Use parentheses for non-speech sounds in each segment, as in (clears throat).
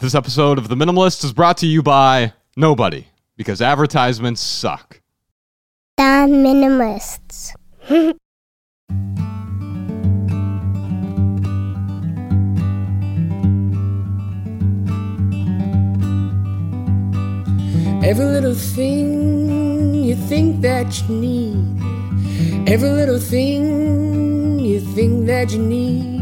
This episode of The Minimalist is brought to you by nobody because advertisements suck. The Minimalists. (laughs) Every little thing you think that you need. Every little thing you think that you need.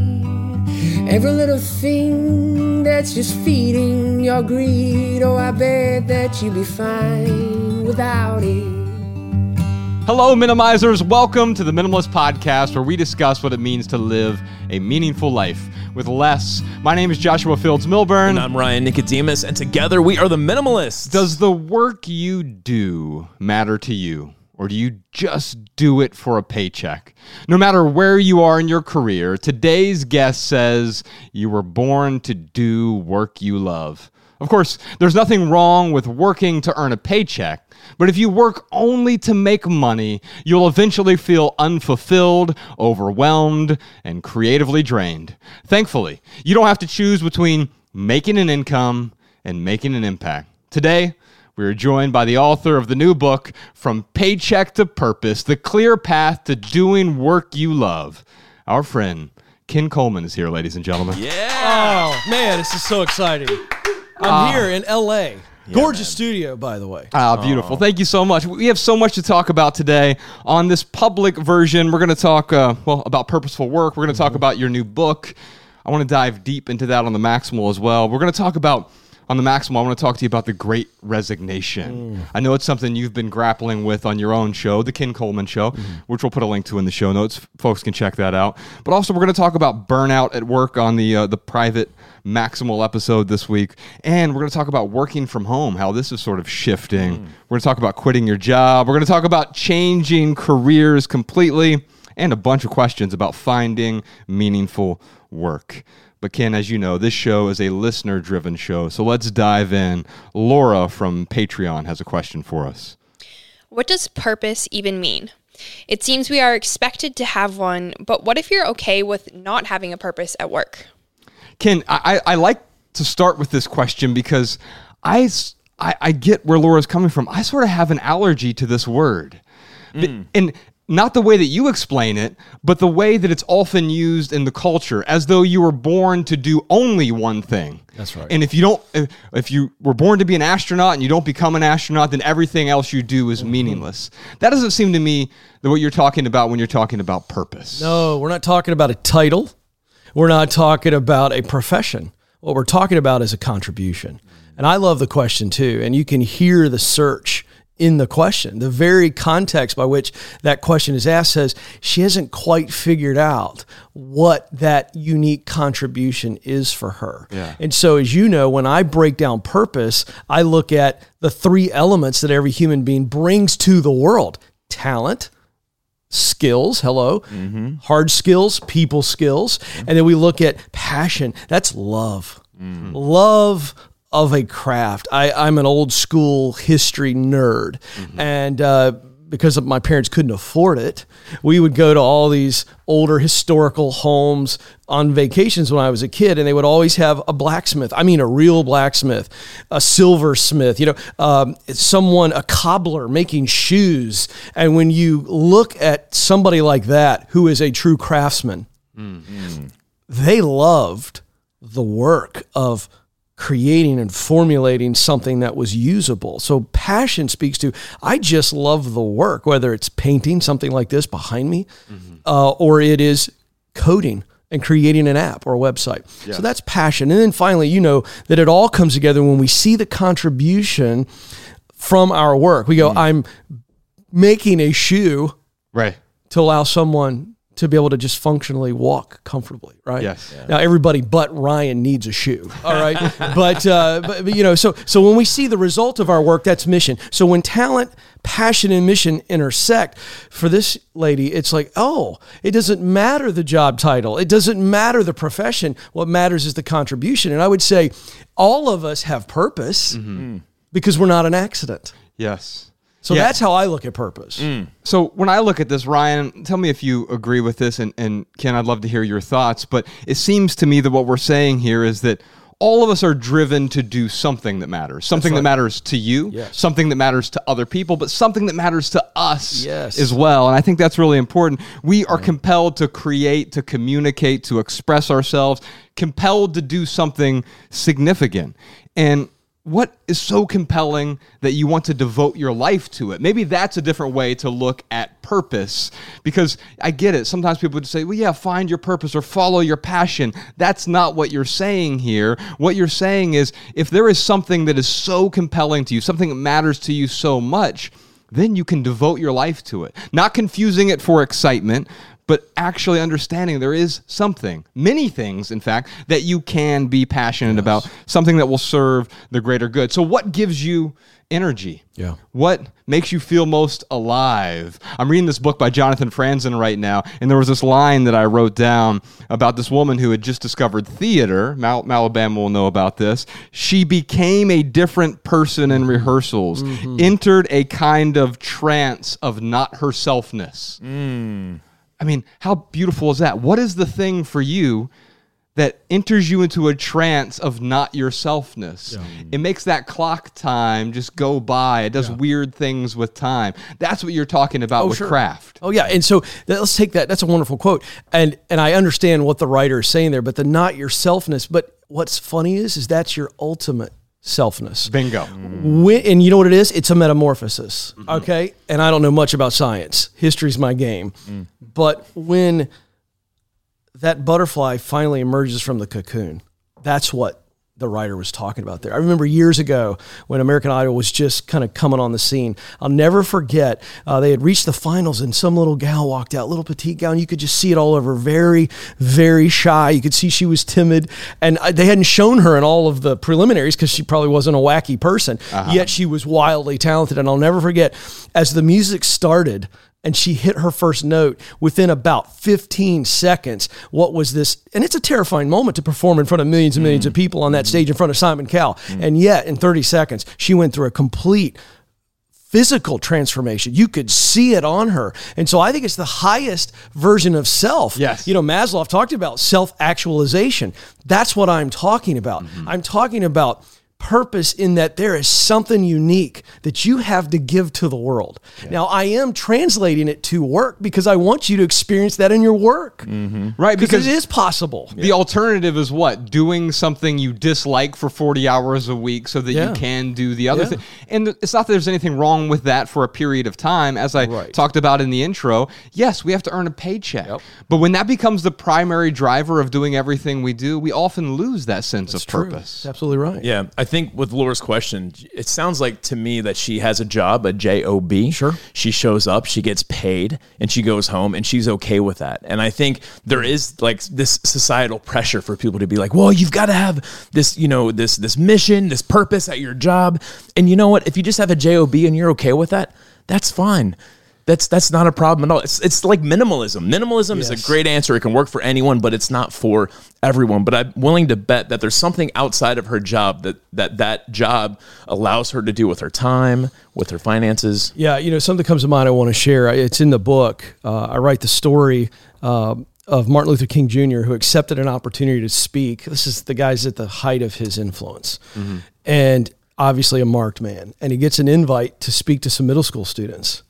Every little thing that's just feeding your greed. Oh, I bet that you'd be fine without it. Hello, minimizers. Welcome to the Minimalist Podcast, where we discuss what it means to live a meaningful life with less. My name is Joshua Fields Millburn. And I'm Ryan Nicodemus, and together we are the Minimalists. Does the work you do matter to you? Or do you just do it for a paycheck? No matter where you are in your career, today's guest says you were born to do work you love. Of course, there's nothing wrong with working to earn a paycheck, but if you work only to make money, you'll eventually feel unfulfilled, overwhelmed, and creatively drained. Thankfully, you don't have to choose between making an income and making an impact. Today, we are joined by the author of the new book, From Paycheck to Purpose The Clear Path to Doing Work You Love. Our friend, Ken Coleman, is here, ladies and gentlemen. yeah. Oh man, this is so exciting! I'm here in L.A. Gorgeous studio, by the way. Ah, beautiful. Thank you so much. We have so much to talk about today. On this public version, we're going to talk, uh, well, about purposeful work. We're going to talk about your new book. I want to dive deep into that on the Maximal as well. We're going to talk about, on the Maximal, I want to talk to you about the great resignation. Mm. I know it's something you've been grappling with on your own show, The Ken Coleman Show, mm-hmm. which we'll put a link to in the show notes. Folks can check that out. But also, we're going to talk about burnout at work on the, uh, the private Maximal episode this week. And we're going to talk about working from home, how this is sort of shifting. Mm. We're going to talk about quitting your job. We're going to talk about changing careers completely and a bunch of questions about finding meaningful work. But Ken, as you know, this show is a listener driven show. So let's dive in. Laura from Patreon has a question for us. What does purpose even mean? It seems we are expected to have one, but what if you're okay with not having a purpose at work? Ken, I, I I like to start with this question because I I get where Laura's coming from. I sort of have an allergy to this word. The- mm. and not the way that you explain it, but the way that it's often used in the culture, as though you were born to do only one thing. That's right. And if you don't, if, you were born to be an astronaut and you don't become an astronaut, then everything else you do is meaningless. That doesn't seem to me that what you're talking about when you're talking about purpose. No, we're not talking about a title. We're not talking about a profession. What we're talking about is a contribution. And I love the question too. And you can hear the search in the question. The very context by which that question is asked says she hasn't quite figured out what that unique contribution is for her. Yeah. And so, as you know, when I break down purpose, I look at the three elements that every human being brings to the world talent, skills, hello, mm-hmm. hard skills, people skills. And then we look at passion. That's love. Mm-hmm. Love of a craft. I, I'm an old school history nerd. And uh, because of my parents couldn't afford it, we would go to all these older historical homes on vacations when I was a kid, and they would always have a blacksmith. I mean, a real blacksmith, a silversmith, you know, um, someone, a cobbler making shoes. And when you look at somebody like that who is a true craftsman, they loved the work of creating and formulating something that was usable. So passion speaks to I just love the work, whether it's painting something like this behind me, uh, or it is coding and creating an app or a website. So that's passion. And then finally, you know that it all comes together when we see the contribution from our work. We go, I'm making a shoe Right. to allow someone to be able to just functionally walk comfortably, right? Yes. Yeah. Now everybody but Ryan needs a shoe, all right. (laughs) but, uh, but but, you know, so so when we see the result of our work, that's mission. So when talent, passion, and mission intersect, for this lady, it's like, oh, it doesn't matter the job title, it doesn't matter the profession. What matters is the contribution. And I would say, all of us have purpose because we're not an accident. Yes. So Yeah. that's how I look at purpose. Mm. So when I look at this, Ryan, tell me if you agree with this, and, and Ken, I'd love to hear your thoughts. But it seems to me that what we're saying here is that all of us are driven to do something that matters, something that matters to you, Yes. something that matters to other people, but something that matters to us Yes. as well. And I think that's really important. We are compelled to create, to communicate, to express ourselves, compelled to do something significant. And what is so compelling that you want to devote your life to it? Maybe that's a different way to look at purpose because I get it. Sometimes people would say, well, yeah, find your purpose or follow your passion. That's not what you're saying here. What you're saying is if there is something that is so compelling to you, something that matters to you so much, then you can devote your life to it. Not confusing it for excitement, but actually understanding there is something, many things, in fact, that you can be passionate about, something that will serve the greater good. So, what gives you energy? Yeah. What makes you feel most alive? I'm reading this book by Jonathan Franzen right now, and there was this line that I wrote down about this woman who had just discovered theater. Mal- Malabama will know about this. She became a different person in rehearsals, mm-hmm. entered a kind of trance of not herselfness. Mm. I mean, how beautiful is that? What is the thing for you that enters you into a trance of not yourselfness? It makes that clock time just go by. It does weird things with time. That's what you're talking about oh, with sure. craft. Oh yeah, and so that- let's take that. That's a wonderful quote, and and I understand what the writer is saying there, but the not yourselfness. But what's funny is, is that's your ultimate selfness. Bingo. When, and you know what it is? It's a metamorphosis. Mm-hmm. Okay. And I don't know much about science. History's my game. Mm. But when that butterfly finally emerges from the cocoon, that's what the writer was talking about there. I remember years ago when American Idol was just kind of coming on the scene. I'll never forget, uh, they had reached the finals and some little gal walked out, little petite gal, and you could just see it all over. Very, very shy. You could see she was timid. And uh, they hadn't shown her in all of the preliminaries because she probably wasn't a wacky person. Yet she was wildly talented. And I'll never forget, as the music started, and she hit her first note within about 15 seconds. What was this? And it's a terrifying moment to perform in front of millions and millions of mm. people on that mm. stage in front of Simon Cowell. Mm. And yet, in 30 seconds, she went through a complete physical transformation. You could see it on her. And so I think it's the highest version of self. Yes. You know, Maslow talked about self actualization. That's what I'm talking about. Mm-hmm. I'm talking about purpose in that there is something unique that you have to give to the world. Now, I am translating it to work because I want you to experience that in your work. Mm-hmm. Right, Because because it is possible. the alternative is what? Doing something you dislike for 40 hours a week so that Yeah. you can do the other Yeah. thing. And it's not that there's anything wrong with that for a period of time. As I Right. talked about in the intro, yes, we have to earn a paycheck. But when that becomes the primary driver of doing everything we do, we often lose that sense of purpose. That's absolutely right. Yeah, I think with Laura's question, it sounds like to me that she has a job, a job. Sure. She shows up, she gets paid, and she goes home, and she's okay with that. And I think there is like this societal pressure for people to be like, well, you've got to have this, you know, this this mission, this purpose at your job. And you know what? If you just have a job and you're okay with that, that's fine. That's that's not a problem at all. It's it's like minimalism. Minimalism is a great answer. It can work for anyone, but it's not for everyone. But I'm willing to bet that there's something outside of her job that that that job allows her to do with her time, with her finances. Yeah, you know, something comes to mind I want to share. It's in the book. Uh, I write the story uh, of Martin Luther King Jr., who accepted an opportunity to speak. This is the guy's at the height of his influence. And obviously a marked man. And he gets an invite to speak to some middle school students.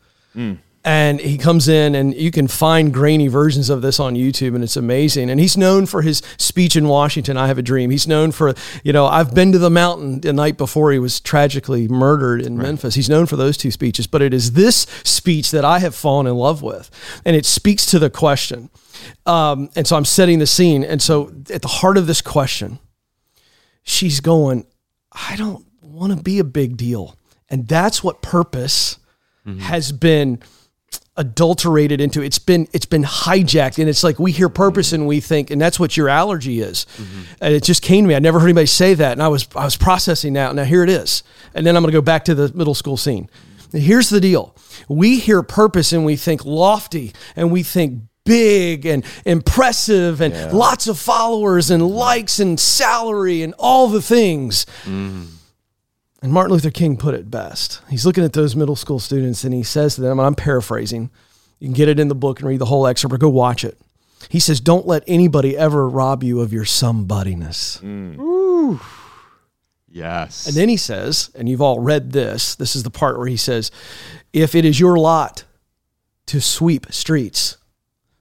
And he comes in, and you can find grainy versions of this on YouTube, and it's amazing. And he's known for his speech in Washington, I Have a Dream. He's known for, you know, I've been to the mountain the night before he was tragically murdered in Memphis. He's known for those two speeches, but it is this speech that I have fallen in love with. And it speaks to the question. Um, and so I'm setting the scene. And so at the heart of this question, she's going, I don't want to be a big deal. And that's what purpose has been adulterated into it's been it's been hijacked. And it's like we hear purpose and we think and that's what your allergy is. Mm-hmm. And it just came to me. I never heard anybody say that. And i was i was processing that. Now here it is. And then i'm going to go back to the middle school scene. And here's the deal. We hear purpose and we think lofty and we think big and impressive and lots of followers and likes and salary and all the things mm-hmm. And Martin Luther King put it best. He's looking at those middle school students and he says to them, and I'm paraphrasing, you can get it in the book and read the whole excerpt or go watch it. He says, Don't let anybody ever rob you of your somebodyness. Mm. Ooh, Yes. And then he says, and you've all read this, this is the part where he says, if it is your lot to sweep streets,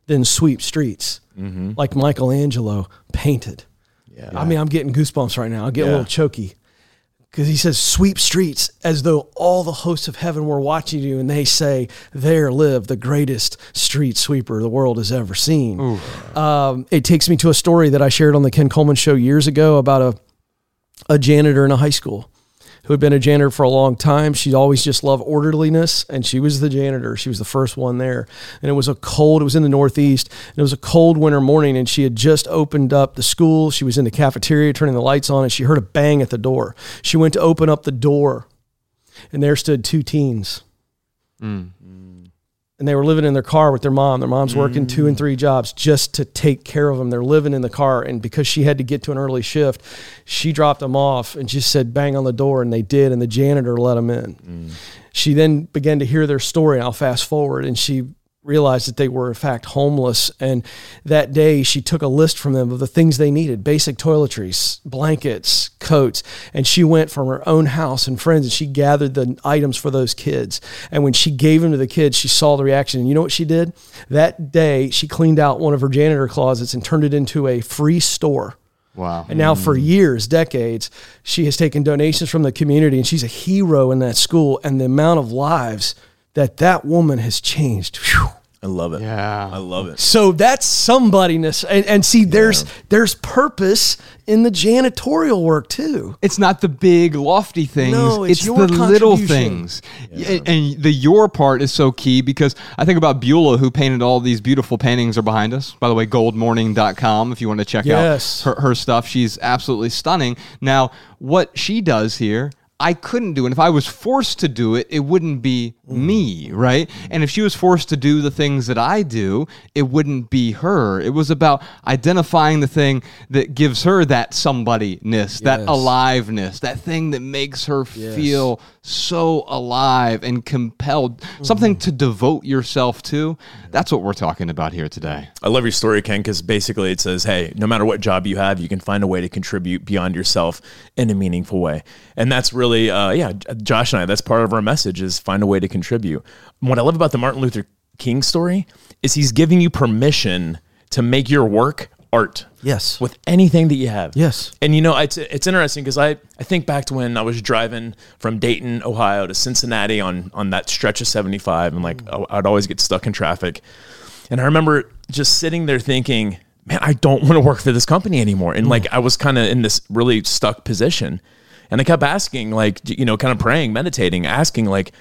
then sweep streets mm-hmm. like Michelangelo painted. Yeah. I mean, I'm getting goosebumps right now. I get a little choky because he says, sweep streets as though all the hosts of heaven were watching you. And they say, there live the greatest street sweeper the world has ever seen. Um, it takes me to a story that I shared on the Ken Coleman show years ago about a, a janitor in a high school who had been a janitor for a long time. She always just loved orderliness, and she was the janitor. She was the first one there. And it was a cold, it was in the Northeast, and it was a cold winter morning, and she had just opened up the school. She was in the cafeteria turning the lights on, and she heard a bang at the door. She went to open up the door, and there stood two teens. Mm. And they were living in their car with their mom. Their mom's working two and mm. three jobs just to take care of them. They're living in the car. And because she had to get to an early shift, she dropped them off and just said, bang on the door. And they did. And the janitor let them in. Mm. She then began to hear their story. And I'll fast forward. And she realized that they were in fact homeless. And that day she took a list from them of the things they needed basic toiletries blankets coats. And she went from her own house and friends and she gathered the items for those kids. And when she gave them to the kids she saw the reaction. And you know what she did? That day she cleaned out one of her janitor closets and turned it into a free store. Wow. and now for mm. years, decades, she has taken donations from the community and she's a hero in that school. And the amount of lives that that woman has changed. whew. I love it. Yeah. I love it. So that's somebodyness. And, and see, there's there's purpose in the janitorial work too. It's not the big lofty things. No, it's it's, your the little contribution. things. And, and the your part is so key because I think about Beulah who painted all these beautiful paintings are behind us. By the way, goldmorning.com if you want to check Yes. out her, her stuff. She's absolutely stunning. Now, what she does here I couldn't do. And if I was forced to do it, it wouldn't be me, right? And if she was forced to do the things that I do, it wouldn't be her. It was about identifying the thing that gives her that somebodyness, that Yes. aliveness, that thing that makes her feel so alive and compelled, something to devote yourself to. That's what we're talking about here today. I love your story, Ken, because basically it says, hey, no matter what job you have, you can find a way to contribute beyond yourself in a meaningful way. And that's really, uh, yeah, Josh and I, that's part of our message is find a way to contribute. What I love about the Martin Luther King story is he's giving you permission to make your work art. Yes. With anything that you have. Yes. And you know, it's, it's interesting because I, I think back to when I was driving from Dayton, Ohio to Cincinnati on, on that stretch of 75 and like I- I'd always get stuck in traffic. And I remember just sitting there thinking, man, I don't want to work for this company anymore. And like I was kind of in this really stuck position. And I kept asking, like, you know, kind of praying, meditating, asking, like,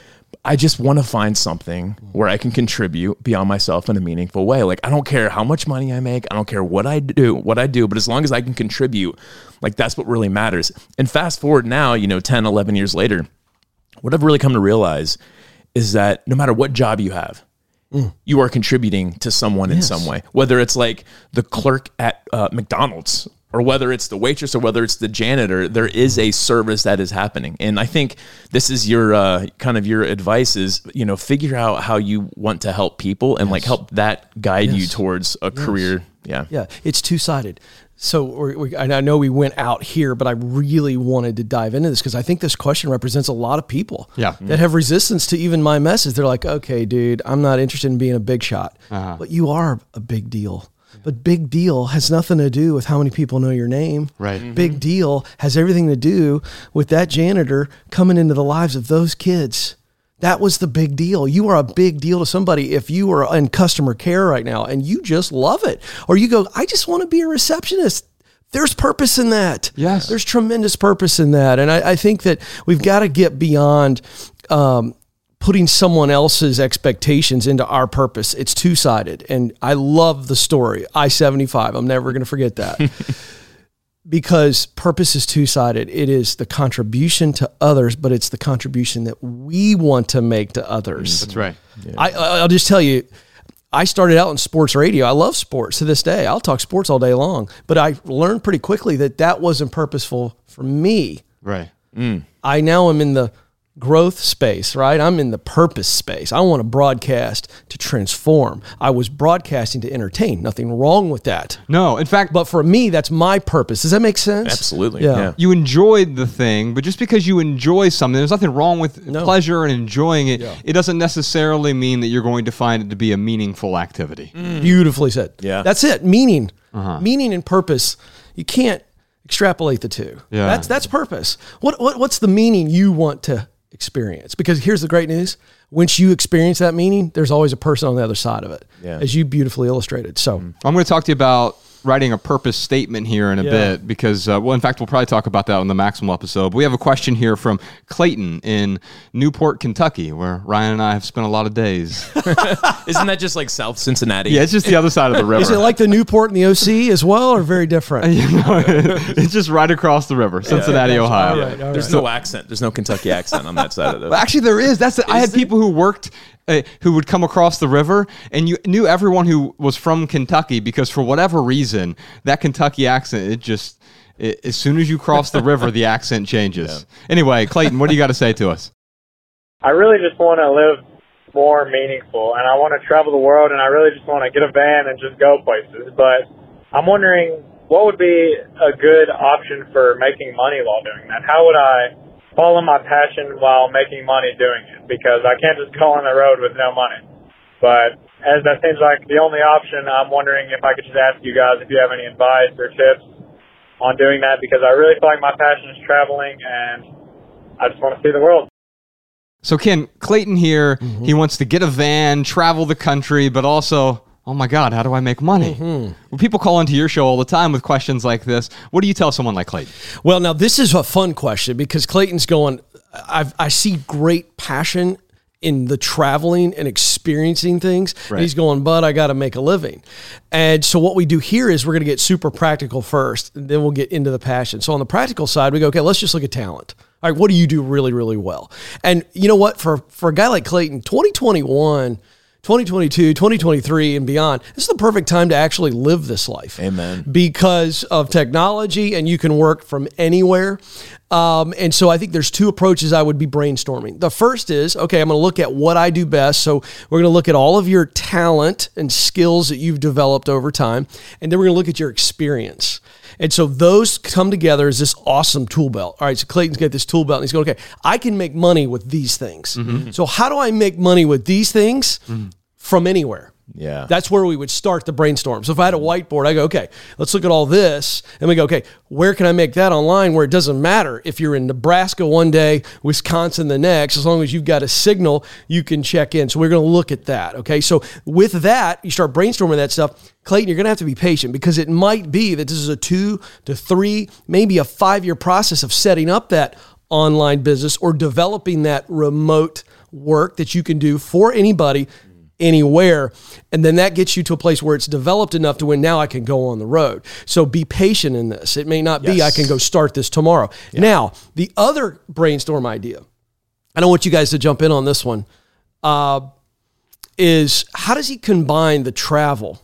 I just want to find something where I can contribute beyond myself in a meaningful way. Like I don't care how much money I make, I don't care what I do, what I do, but as long as I can contribute, like that's what really matters. And fast forward now, you know, 10, 11 years later, what I've really come to realize is that no matter what job you have, you are contributing to someone in some way, whether it's like the clerk at uh, McDonald's or whether it's the waitress or whether it's the janitor, there is a service that is happening. And I think this is your uh, kind of your advice is, you know, figure out how you want to help people and like help that guide you towards a career. Yeah. Yeah, it's two sided. So we're, we, and I know we went out here, but I really wanted to dive into this because I think this question represents a lot of people Yeah. that have resistance to even my message. They're like, okay, dude, I'm not interested in being a big shot, but you are a big deal. But big deal has nothing to do with how many people know your name. Right. Big deal has everything to do with that janitor coming into the lives of those kids. That was the big deal. You are a big deal to somebody if you are in customer care right now and you just love it. Or you go, I just want to be a receptionist. There's purpose in that. Yes. There's tremendous purpose in that. And I, I think that we've got to get beyond um, putting someone else's expectations into our purpose. It's two sided. And I love the story. I 75. I'm never going to forget that. (laughs) because purpose is two sided. It is the contribution to others, but it's the contribution that we want to make to others. Mm, that's right. I, I'll just tell you, I started out in sports radio. I love sports to this day. I'll talk sports all day long, but I learned pretty quickly that that wasn't purposeful for me. Right. Mm. I now am in the growth space, right? I'm in the purpose space. I want to broadcast to transform. I was broadcasting to entertain. Nothing wrong with that. No, in fact, But for me, that's my purpose. Does that make sense? Absolutely. Yeah. Yeah. you enjoyed the thing, but just because you enjoy something, there's nothing wrong with No. pleasure and enjoying it. It doesn't necessarily mean that you're going to find it to be a meaningful activity. Beautifully said. Yeah. That's it. Meaning. Uh-huh. Meaning and purpose. You can't extrapolate the two. Yeah. That's that's purpose. What, what what's the meaning you want to experience? Because here's the great news. Once you experience that meaning, there's always a person on the other side of it. Yeah. As you beautifully illustrated. So I'm going to talk to you about writing a purpose statement here in a Yeah. bit because, uh, well, in fact, we'll probably talk about that on the Maximal episode. But we have a question here from Clayton in Newport, Kentucky, where Ryan and I have spent a lot of days. (laughs) Isn't that just like South Cincinnati? yeah, it's just the other side of the (laughs) river. is it like the Newport and the OC as well, or very different? (laughs) You know, it's just right across the river, Cincinnati, Ohio. All right, all There's no accent. There's no Kentucky accent on that side of the. Well, actually, there is. That's the, I had people who worked. Uh, who would come across the river and you knew everyone who was from Kentucky because for whatever reason that Kentucky accent it just it, as soon as you cross the river the accent changes. (laughs) Anyway, Clayton, what do you got to say to us? I really just want to live more meaningful, and I want to travel the world, and I really just want to get a van and just go places. But I'm wondering what would be a good option for making money while doing that. How would I follow my passion while making money doing it? Because I can't just go on the road with no money. But as that seems like the only option, I'm wondering if I could just ask you guys if you have any advice or tips on doing that because I really feel like my passion is traveling and I just want to see the world. So Ken, Clayton here, mm-hmm. he wants to get a van, travel the country, but also, oh my God, how do I make money? Mm-hmm. Well, people call into your show all the time with questions like this. What do you tell someone like Clayton? Well, now this is a fun question because Clayton's going. I've, I see great passion in the traveling and experiencing things. Right. he's going, but I got to make a living. And so what we do here is we're going to get super practical first, and then we'll get into the passion. So on the practical side, we go, okay, let's just look at talent. All right, what do you do really, really well? And you know what? For for a guy like Clayton, 2021. 2022, 2023, and beyond. This is the perfect time to actually live this life. Amen. Because of technology, and you can work from anywhere. Um, and so I think there's two approaches I would be brainstorming. The first is okay, I'm going to look at what I do best. So we're going to look at all of your talent and skills that you've developed over time. And then we're going to look at your experience. And so those come together as this awesome tool belt. All right, so Clayton's got this tool belt and he's going, okay, I can make money with these things. So how do I make money with these things from anywhere? Yeah. That's where we would start the brainstorm. So if I had a whiteboard, I go, okay, let's look at all this. And we go, okay, where can I make that online where it doesn't matter if you're in Nebraska one day, Wisconsin the next, as long as you've got a signal, you can check in. So we're going to look at that. Okay. So with that, you start brainstorming that stuff. Clayton, you're going to have to be patient because it might be that this is a two to three, maybe a five year process of setting up that online business or developing that remote work that you can do for anybody anywhere. And then that gets you to a place where it's developed enough to when now I can go on the road. So be patient in this. It may not be I can go start this tomorrow. Now, the other brainstorm idea, I don't want you guys to jump in on this one, uh, is how does he combine the travel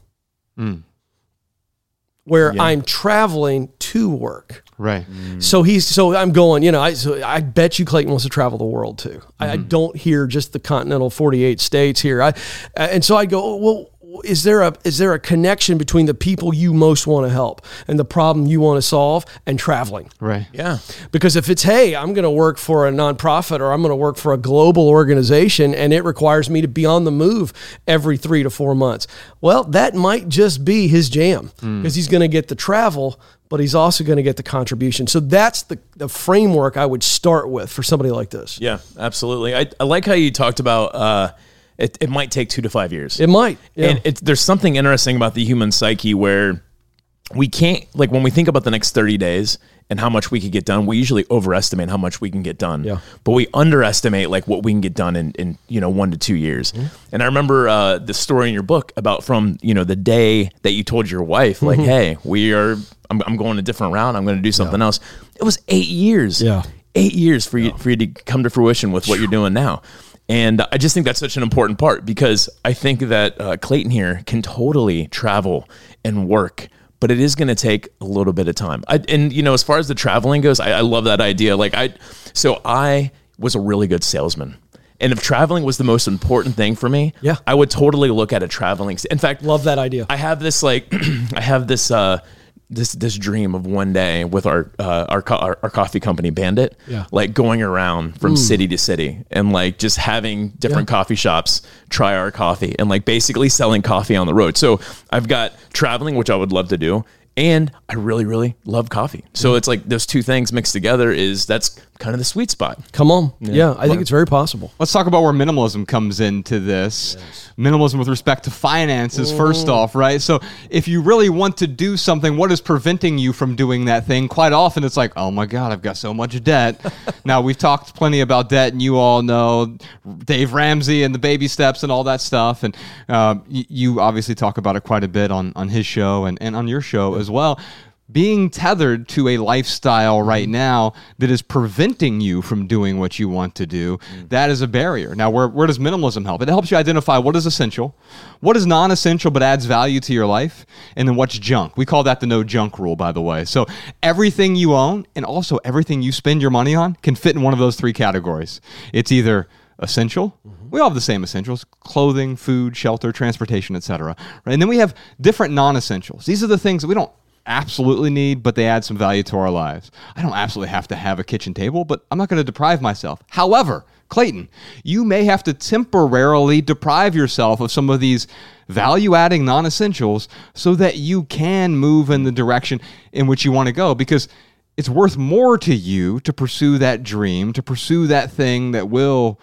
where I'm traveling to work? Right. Mm. So he's so I'm going. You know, I so I bet you Clayton wants to travel the world too. I, I mm-hmm. don't hear just the continental 48 states here. I and so I go. Oh, well, is there a is there a connection between the people you most want to help and the problem you want to solve and traveling? Right. Yeah. Because if it's, hey, I'm going to work for a nonprofit or I'm going to work for a global organization and it requires me to be on the move every three to four months, well, that might just be his jam mm. because he's going to get the travel, but he's also going to get the contribution. So that's the, the framework I would start with for somebody like this. Yeah. Absolutely. I, I like how you talked about. Uh, it, it might take two to five years. It might. Yeah. And it's there's something interesting about the human psyche where we can't like when we think about the next 30 days and how much we could get done, we usually overestimate how much we can get done. Yeah. But we underestimate like what we can get done in, in you know, one to two years. And I remember uh, the story in your book about from, you know, the day that you told your wife, like, hey, we are I'm, I'm going a different route, I'm gonna do something else. It was eight years. Yeah. Eight years for you for you to come to fruition with what you're doing now. And I just think that's such an important part because I think that uh, Clayton here can totally travel and work, but it is going to take a little bit of time. I, and you know, as far as the traveling goes, I, I love that idea. Like I, so I was a really good salesman. And if traveling was the most important thing for me, Yeah. I would totally look at a traveling. In fact, Love that idea. I have this like (clears throat) I have this uh this this dream of one day with our uh, our, co- our our coffee company Bandit, Yeah. like going around from city to city and like just having different Yeah. coffee shops try our coffee and like basically selling coffee on the road. So I've got traveling, which I would love to do. And I really, really love coffee. So it's like those two things mixed together is that's kind of the sweet spot. Come on. Yeah, I think it's very possible. Let's talk about where minimalism comes into this. Minimalism with respect to finances, first off, right? So, if you really want to do something, what is preventing you from doing that thing? Quite often, it's like, oh my God, I've got so much debt. (laughs) now, we've talked plenty about debt, and you all know Dave Ramsey and the baby steps and all that stuff. And uh, you obviously talk about it quite a bit on, on his show and, and on your show as well being tethered to a lifestyle right mm-hmm. now that is preventing you from doing what you want to do, mm. that is a barrier. Now, where, where does minimalism help? It helps you identify what is essential, what is non essential but adds value to your life, and then what's junk. We call that the no junk rule, by the way. So, everything you own and also everything you spend your money on can fit in one of those three categories. It's either essential. Mm-hmm. We all have the same essentials: clothing, food, shelter, transportation, etc. Right? And then we have different non-essentials. These are the things that we don't absolutely need, but they add some value to our lives. I don't absolutely have to have a kitchen table, but I'm not going to deprive myself. However, Clayton, you may have to temporarily deprive yourself of some of these value adding non essentials so that you can move in the direction in which you want to go because it's worth more to you to pursue that dream, to pursue that thing that will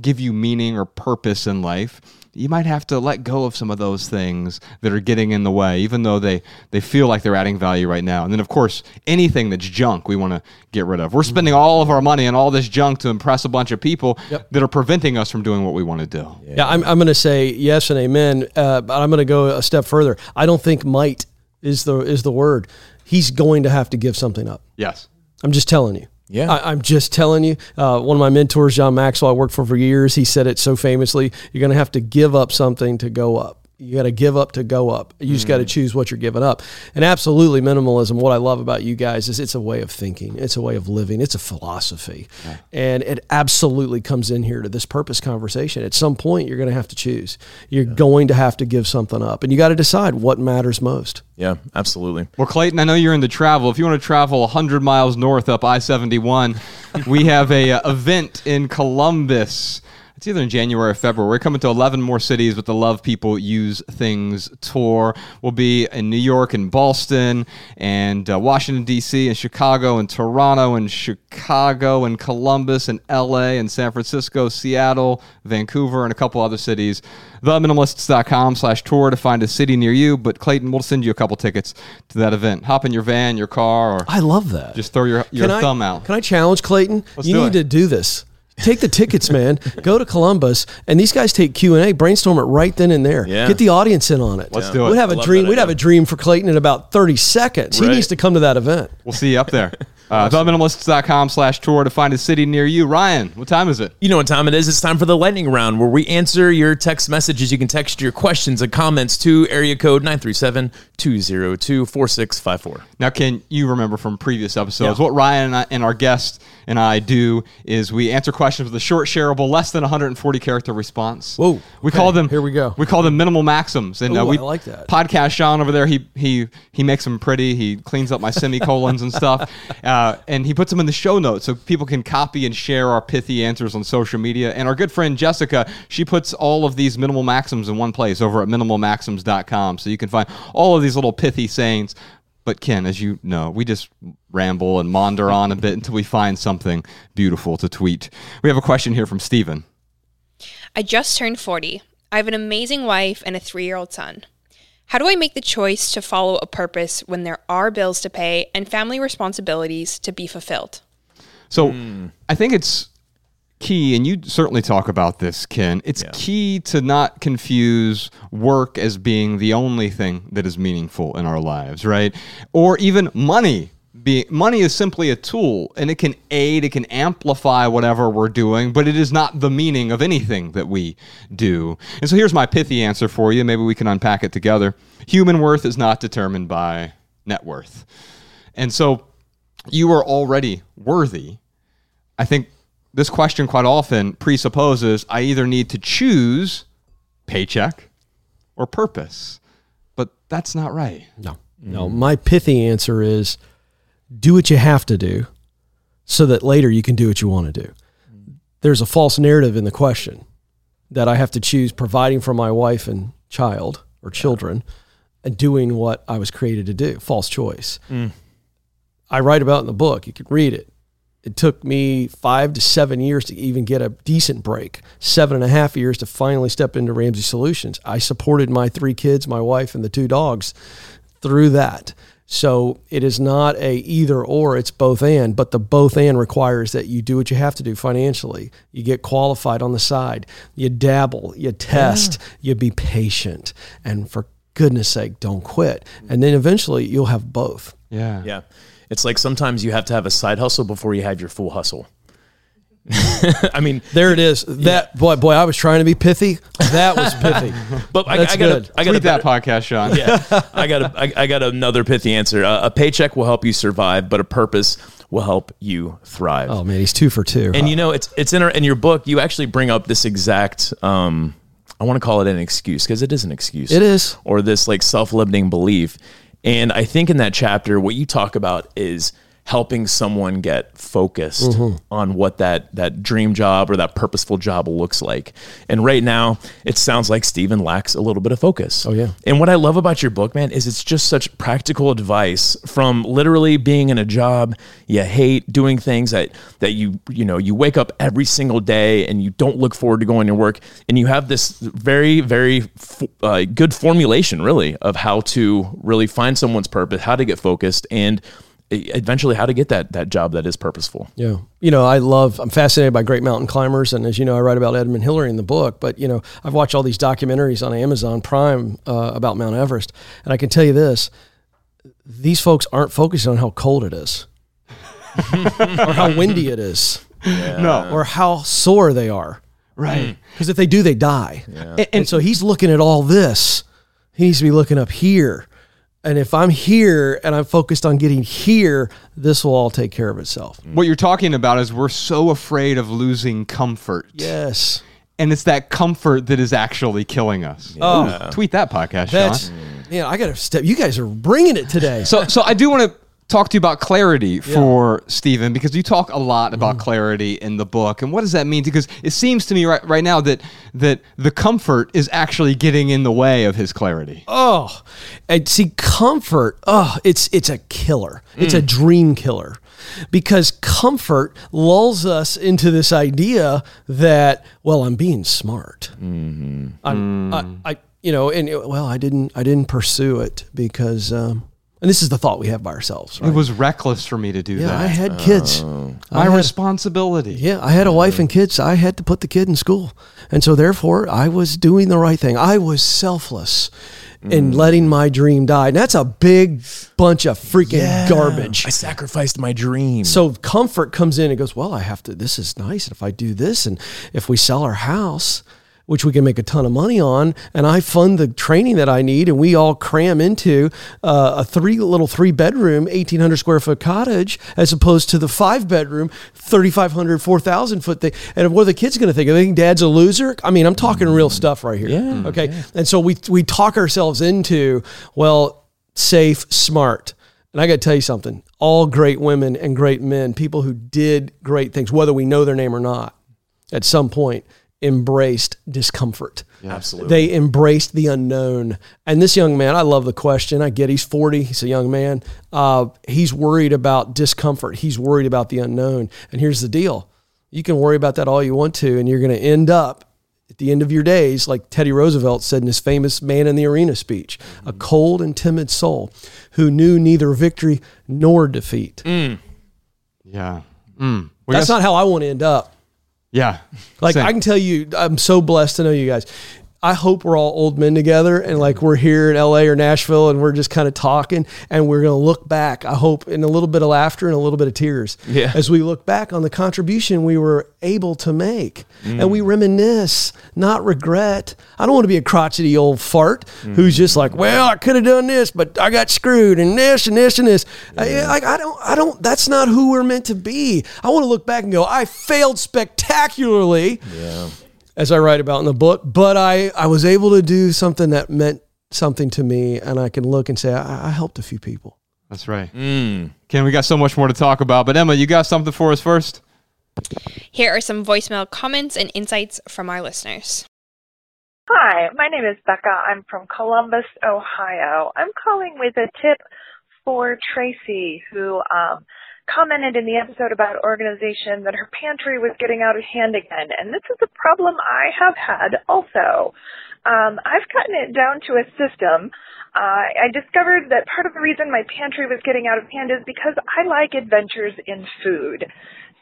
give you meaning or purpose in life. You might have to let go of some of those things that are getting in the way, even though they, they feel like they're adding value right now. And then, of course, anything that's junk, we want to get rid of. We're spending all of our money on all this junk to impress a bunch of people that are preventing us from doing what we want to do. Yeah, I'm, I'm going to say yes and amen, uh, but I'm going to go a step further. I don't think might is the is the word. He's going to have to give something up. Yes. I'm just telling you. Yeah. I, I'm just telling you. Uh, one of my mentors, John Maxwell, I worked for for years. He said it so famously: "You're going to have to give up something to go up. You got to give up to go up. You just got to choose what you're giving up." And absolutely, minimalism. What I love about you guys is it's a way of thinking. It's a way of living. It's a philosophy, and it absolutely comes in here to this purpose conversation. At some point, you're going to have to choose. You're going to have to give something up, and you got to decide what matters most. Yeah, absolutely. Well, Clayton, I know you're into travel. If you want to travel 100 miles north up I 71, we have a uh, event in Columbus. It's either in January or February. We're coming to 11 more cities with the Love People Use Things tour. We'll be in New York and Boston and uh, Washington, D.C., and Chicago and Toronto and Chicago and Columbus and L.A. and San Francisco, Seattle, Vancouver, and a couple other cities. TheMinimalists.com slash tour to find a city near you. But Clayton, we'll send you a couple tickets to that event. Hop in your van, your car, or I love that. just throw your, your Can I- thumb out. Can I challenge Clayton? Let's you need it. to do this. Take the tickets, man. Go to Columbus, and these guys take Q and A. Brainstorm it right then and there. Yeah. Get the audience in on it. Let's do it. We'd have I a dream. We'd have a dream for Clayton in about thirty seconds. He needs to come to that event. We'll see you up there. (laughs) Uh, TheMinimalists.com slash tour to find a city near you. Ryan, what time is it? You know what time it is? It's time for the lightning round where we answer your text messages. You can text your questions and comments to area code 937 202 4654. Now, can you remember from previous episodes what Ryan and, I, and our guest and I do is we answer questions with a short, shareable, less than 140 character response. Whoa. We Okay, call them. here we go. We call them minimal maxims, and uh, we I like that. Podcast Sean over there. He he he makes them pretty. He cleans up my semicolons and stuff, (laughs) uh, and he puts them in the show notes so people can copy and share our pithy answers on social media. And our good friend Jessica, she puts all of these minimal maxims in one place over at minimalmaxims.com, so you can find all of these little pithy sayings. But Ken, as you know, we just ramble and maunder on a bit until we find something beautiful to tweet. We have a question here from Steven. I just turned 40. I have an amazing wife and a three year old son. How do I make the choice to follow a purpose when there are bills to pay and family responsibilities to be fulfilled? So hmm. I think it's key, and you certainly talk about this, Ken. It's key to not confuse work as being the only thing that is meaningful in our lives, right? Or even money. Be, money is simply a tool and it can aid, it can amplify whatever we're doing, but it is not the meaning of anything that we do. And so here's my pithy answer for you. Maybe we can unpack it together. Human worth is not determined by net worth. And so you are already worthy. I think this question quite often presupposes I either need to choose paycheck or purpose. But that's not right. No, no. Mm. My pithy answer is do what you have to do so that later you can do what you want to do. There's a false narrative in the question that I have to choose providing for my wife and child or children and doing what I was created to do. False choice. Mm. I write about in the book. You can read it. It took me five to seven years to even get a decent break. Seven and a half years to finally step into Ramsey Solutions. I supported my three kids, my wife, and the two dogs through that. So it is not a either or, it's both and, but the both and requires that you do what you have to do financially. You get qualified on the side, you dabble, you test, mm. you be patient, and for goodness sake, don't quit. And then eventually you'll have both. Yeah. Yeah. It's like sometimes you have to have a side hustle before you have your full hustle. (laughs) I mean, There it is. That boy, boy, I was trying to be pithy. That was pithy. (laughs) but I, That's I got good. I got Tweet that podcast, Sean. (laughs) yeah, I got a, I, I got another pithy answer. Uh, a paycheck will help you survive, but a purpose will help you thrive. oh man, he's two for two. And you know, it's it's in our, in your book. You actually bring up this exact. Um, I want to call it an excuse because it is an excuse. It is. or this like self-limiting belief. And I think in that chapter, what you talk about is helping someone get focused Mm-hmm. on what that that dream job or that purposeful job looks like. And right now, it sounds like Steven lacks a little bit of focus. Oh, yeah. And what I love about your book, man, is it's just such practical advice from literally being in a job you hate, doing things that that you you know you wake up every single day and you don't look forward to going to work, and you have this very very uh, good formulation, really, of how to really find someone's purpose, how to get focused, and eventually how to get that that job that is purposeful. Yeah. You know, I love, I'm fascinated by great mountain climbers. And as you know, I write about Edmund Hillary in the book. But, you know, I've watched all these documentaries on Amazon Prime uh, about Mount Everest. And I can tell you this these folks aren't focused on how cold it is (laughs) or how windy it is No. or how sore they are. Right. Because if they do, they die. And, And so he's looking at all this. He needs to be looking up here. And if I'm here and I'm focused on getting here, this will all take care of itself. Mm. what you're talking about is we're so afraid of losing comfort. Yes. And it's that comfort that is actually killing us. Oh. Tweet that podcast, That's Sean. man. I got to step. You guys are bringing it today. So, so I do want to talk to you about clarity for Stephen because you talk a lot about Mm-hmm. clarity in the book, and what does that mean? Because it seems to me right right now that that the comfort is actually getting in the way of his clarity. oh, and see, comfort. Oh, it's it's a killer. It's Mm. a dream killer, because comfort lulls us into this idea that well, I'm being smart. Mm-hmm. I'm, Mm. I, I, you know, and well, I didn't I didn't pursue it because. Um, and this is the thought we have by ourselves. Right? It was reckless for me to do yeah, that. I had kids. Oh. My I had- responsibility. Yeah, I had a wife and mm. kids. I had to put the kid in school. And so therefore, I was doing the right thing. I was selfless in mm. letting my dream die. And that's a big bunch of freaking garbage. I sacrificed my dream. So comfort comes in and goes, Well, I have to, this is nice. If I do this, and if we sell our house, which we can make a ton of money on, and I fund the training that I need, and we all cram into uh, a three little three bedroom, 1,800 square foot cottage, as opposed to the five bedroom, 3,500, 4,000 foot thing. And what are the kids going to think? Are they think dad's a loser? I mean, I'm talking real stuff right here. Yeah, Okay. And so we, we talk ourselves into, well, safe, smart. And I got to tell you something all great women and great men, people who did great things, whether we know their name or not, at some point embraced discomfort. Absolutely. They embraced the unknown. And this young man, I love the question. I get he's 40, he's a young man. Uh, he's worried about discomfort, he's worried about the unknown. And here's the deal you can worry about that all you want to, and you're going to end up at the end of your days, like Teddy Roosevelt said in his famous Man in the Arena speech, a cold and timid soul who knew neither victory nor defeat. Yeah. Mm. We That's not how I want to end up. Yeah. Like Same. I can tell you, I'm so blessed to know you guys. I hope we're all old men together and like we're here in LA or Nashville and we're just kind of talking and we're going to look back. I hope in a little bit of laughter and a little bit of tears Yeah. as we look back on the contribution we were able to make and we mm. reminisce, not regret. I don't want to be a crotchety old fart who's just like, well, I could have done this, but I got screwed and this and this and this. I, like I don't, I don't. That's not who we're meant to be. I want to look back and go, I failed spectacularly as I write about in the book, but I, I was able to do something that meant something to me, and I can look and say, I, I helped a few people. That's right. Mm. Ken, we got so much more to talk about, but Emma, you got something for us first? Here are some voicemail comments and insights from our listeners. Hi, my name is Becca. I'm from Columbus, Ohio. I'm calling with a tip for Tracy, who um, commented in the episode about organization that her pantry was getting out of hand again. And this is a problem I have had also. Um, I've gotten it down to a system. Uh, I discovered that part of the reason my pantry was getting out of hand is because I like adventures in food.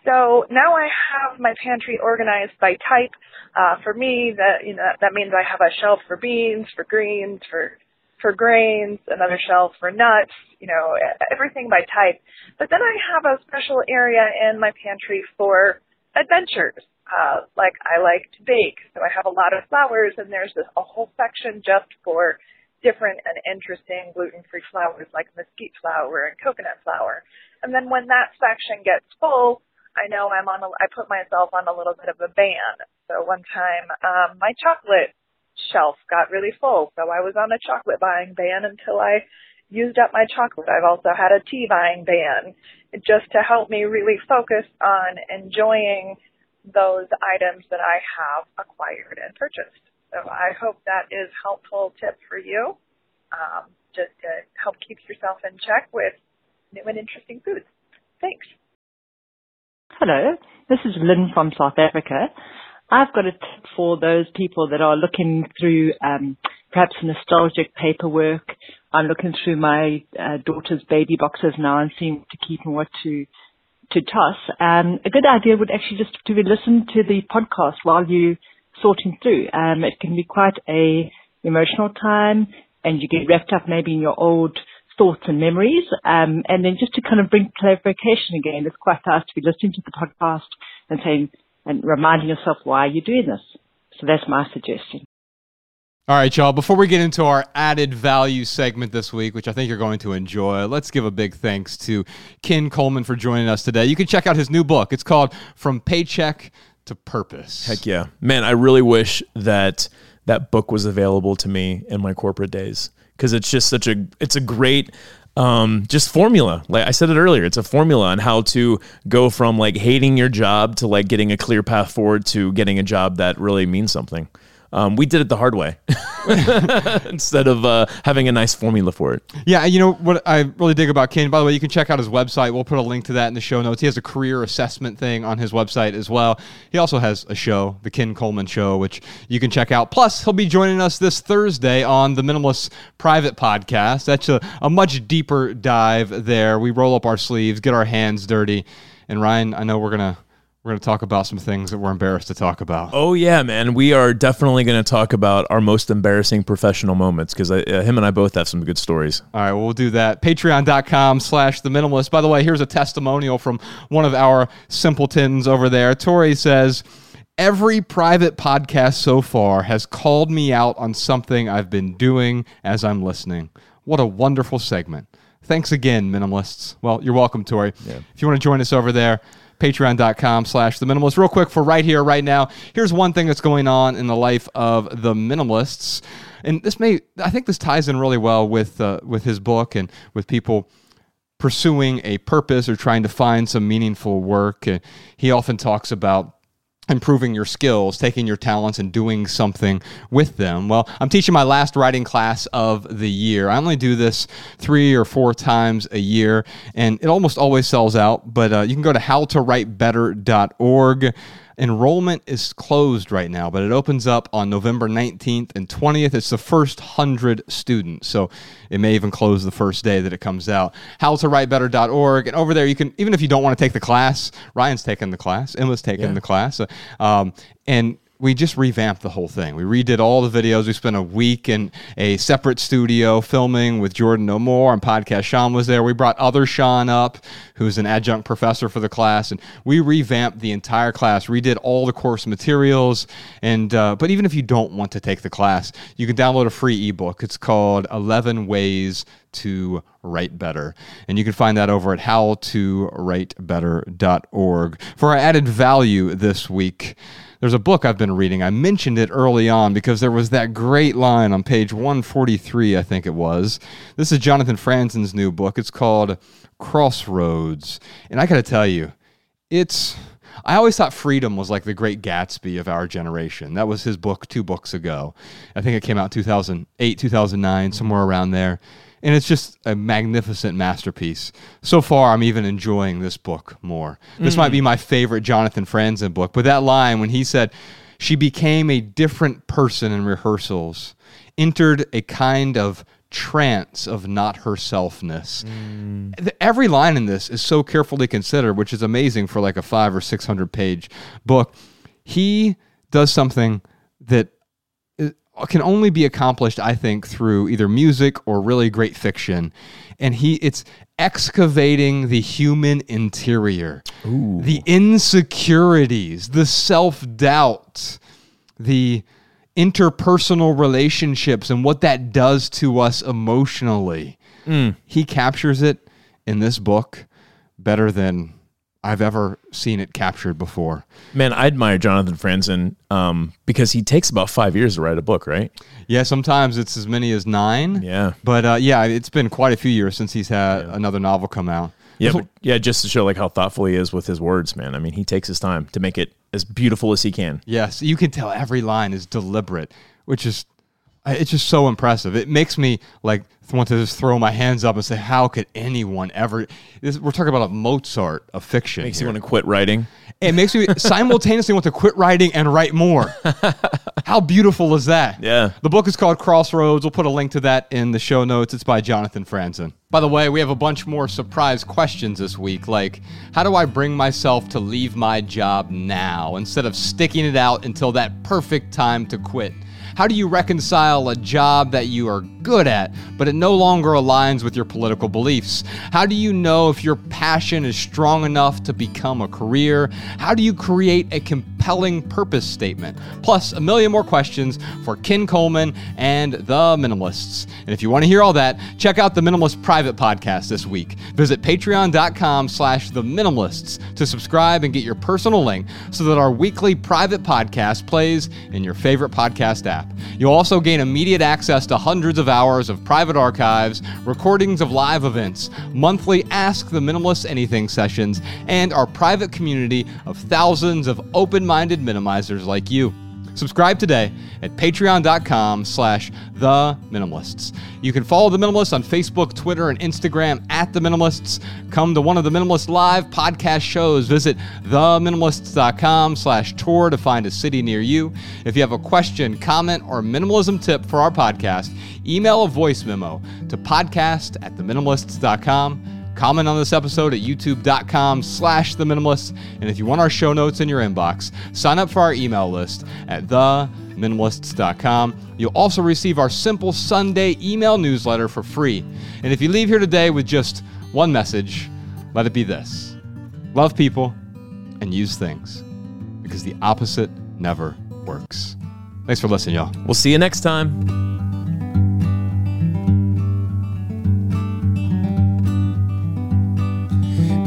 So now I have my pantry organized by type. Uh, for me, that you know that means I have a shelf for beans, for greens, for for grains, another shelf for nuts. You know everything by type. But then I have a special area in my pantry for adventures. Uh, like I like to bake, so I have a lot of flours, and there's a, a whole section just for different and interesting gluten-free flours like mesquite flour and coconut flour. And then when that section gets full, I know I'm on a, I put myself on a little bit of a ban. So one time, um, my chocolate shelf got really full. So I was on a chocolate buying ban until I used up my chocolate. I've also had a tea buying ban just to help me really focus on enjoying those items that I have acquired and purchased. So I hope that is helpful tip for you. Um, just to help keep yourself in check with new and interesting foods. Thanks. Hello, this is Lynn from South Africa. I've got a tip for those people that are looking through um, perhaps nostalgic paperwork. I'm looking through my uh, daughter's baby boxes now and seeing what to keep and what to to toss. Um, a good idea would actually just to listen to the podcast while you sorting through. Um, it can be quite a emotional time, and you get wrapped up maybe in your old thoughts and memories. Um, and then just to kind of bring clarification again, it's quite nice to be listening to the podcast and saying and reminding yourself why you're doing this. So that's my suggestion. All right, y'all. Before we get into our added value segment this week, which I think you're going to enjoy, let's give a big thanks to Ken Coleman for joining us today. You can check out his new book. It's called From Paycheck to Purpose. Heck yeah, man! I really wish that that book was available to me in my corporate days because it's just such a it's a great um, just formula. Like I said it earlier, it's a formula on how to go from like hating your job to like getting a clear path forward to getting a job that really means something. Um, we did it the hard way (laughs) instead of uh, having a nice formula for it. Yeah, you know what I really dig about Ken. By the way, you can check out his website. We'll put a link to that in the show notes. He has a career assessment thing on his website as well. He also has a show, the Ken Coleman Show, which you can check out. Plus, he'll be joining us this Thursday on the Minimalist Private Podcast. That's a, a much deeper dive there. We roll up our sleeves, get our hands dirty, and Ryan, I know we're gonna we're gonna talk about some things that we're embarrassed to talk about. Oh yeah, man. We are definitely going to talk about our most embarrassing professional moments because uh, him and I both have some good stories. All right, well, we'll do that. Patreon.com slash the minimalist. By the way, here's a testimonial from one of our simpletons over there. Tori says, Every private podcast so far has called me out on something I've been doing as I'm listening. What a wonderful segment. Thanks again, minimalists. Well, you're welcome, Tori. If you want to join us over there, patreon.com slash the minimalist. Real quick for right here, right now, here's one thing that's going on in the life of the minimalists. And this may, I think this ties in really well with, uh, with his book and with people pursuing a purpose or trying to find some meaningful work. And he often talks about improving your skills, taking your talents and doing something with them. Well, I'm teaching my last writing class of the year. I only do this three or four times a year, and it almost always sells out. But uh, you can go to howtowritebetter.org. Enrollment is closed right now, but it opens up on November 19th and 20th. It's the first 100 students, so it may even close the first day that it comes out. Howtowritebetter.org. And over there, you can, even if you don't want to take the class, Ryan's taking the class, Emma's taking the class. Um, and we just revamped the whole thing. We redid all the videos. We spent a week in a separate studio filming with Jordan No More and podcast. Sean was there. We brought other Sean up, who's an adjunct professor for the class, and we revamped the entire class. Redid all the course materials. And uh, but even if you don't want to take the class, you can download a free ebook. It's called 11 Ways to Write Better. And you can find that over at howtowritebetter.org. For our added value this week, there's a book I've been reading. I mentioned it early on because there was that great line on page 143, I think it was. This is Jonathan Franzen's new book. It's called Crossroads. And I got to tell you, it's. I always thought freedom was like the great Gatsby of our generation. That was his book two books ago. I think it came out 2008, 2009, somewhere around there. And it's just a magnificent masterpiece. So far, I'm even enjoying this book more. This might be mm. my favorite Jonathan Franzen book. But that line when he said, she became a different person in rehearsals, entered a kind of trance of not herselfness. Mm. Th- Every line in this is so carefully considered, which is amazing for like a five or 600 page book. He does something that can only be accomplished, I think, through either music or really great fiction. And he it's excavating the human interior, the insecurities, the self doubt, the interpersonal relationships, and what that does to us emotionally. Hmm. He captures it in this book better than I've ever seen it captured before. Man, I admire Jonathan Franzen um, because he takes about five years to write a book, right? Yeah, sometimes it's as many as nine. Yeah. But uh, yeah, it's been quite a few years since he's had another novel come out. Yeah, but, yeah, just to show like how thoughtful he is with his words, man. I mean, he takes his time to make it as beautiful as he can. Yes, you can tell every line is deliberate, which is it's just so impressive. It makes me like want to just throw my hands up and say, "How could anyone ever?" This, we're talking about a Mozart of fiction. Makes here. you want to quit writing. It makes me (laughs) simultaneously want to quit writing and write more. (laughs) How beautiful is that? Yeah. The book is called Crossroads. We'll put a link to that in the show notes. It's by Jonathan Franzen. By the way, we have a bunch more surprise questions this week, like how do I bring myself to leave my job now instead of sticking it out until that perfect time to quit? How do you reconcile a job that you are good at, but it no longer aligns with your political beliefs? How do you know if your passion is strong enough to become a career? How do you create a compelling purpose statement? Plus, a million more questions for Ken Coleman and the Minimalists. And if you want to hear all that, check out the Minimalist Private Podcast this week. Visit patreon.com slash the minimalists to subscribe and get your personal link so that our weekly private podcast plays in your favorite podcast app. You'll also gain immediate access to hundreds of hours of private archives, recordings of live events, monthly Ask the Minimalist Anything sessions, and our private community of thousands of open-minded minimizers like you. Subscribe today at patreon.com slash the minimalists. You can follow the minimalists on Facebook, Twitter, and Instagram at the minimalists. Come to one of the minimalist live podcast shows. Visit theminimalists.com slash tour to find a city near you. If you have a question, comment, or minimalism tip for our podcast, email a voice memo to podcast at theminimalists.com. Comment on this episode at youtube.com slash the minimalists. And if you want our show notes in your inbox, sign up for our email list at theminimalists.com. You'll also receive our simple Sunday email newsletter for free. And if you leave here today with just one message, let it be this love people and use things because the opposite never works. Thanks for listening, y'all. We'll see you next time.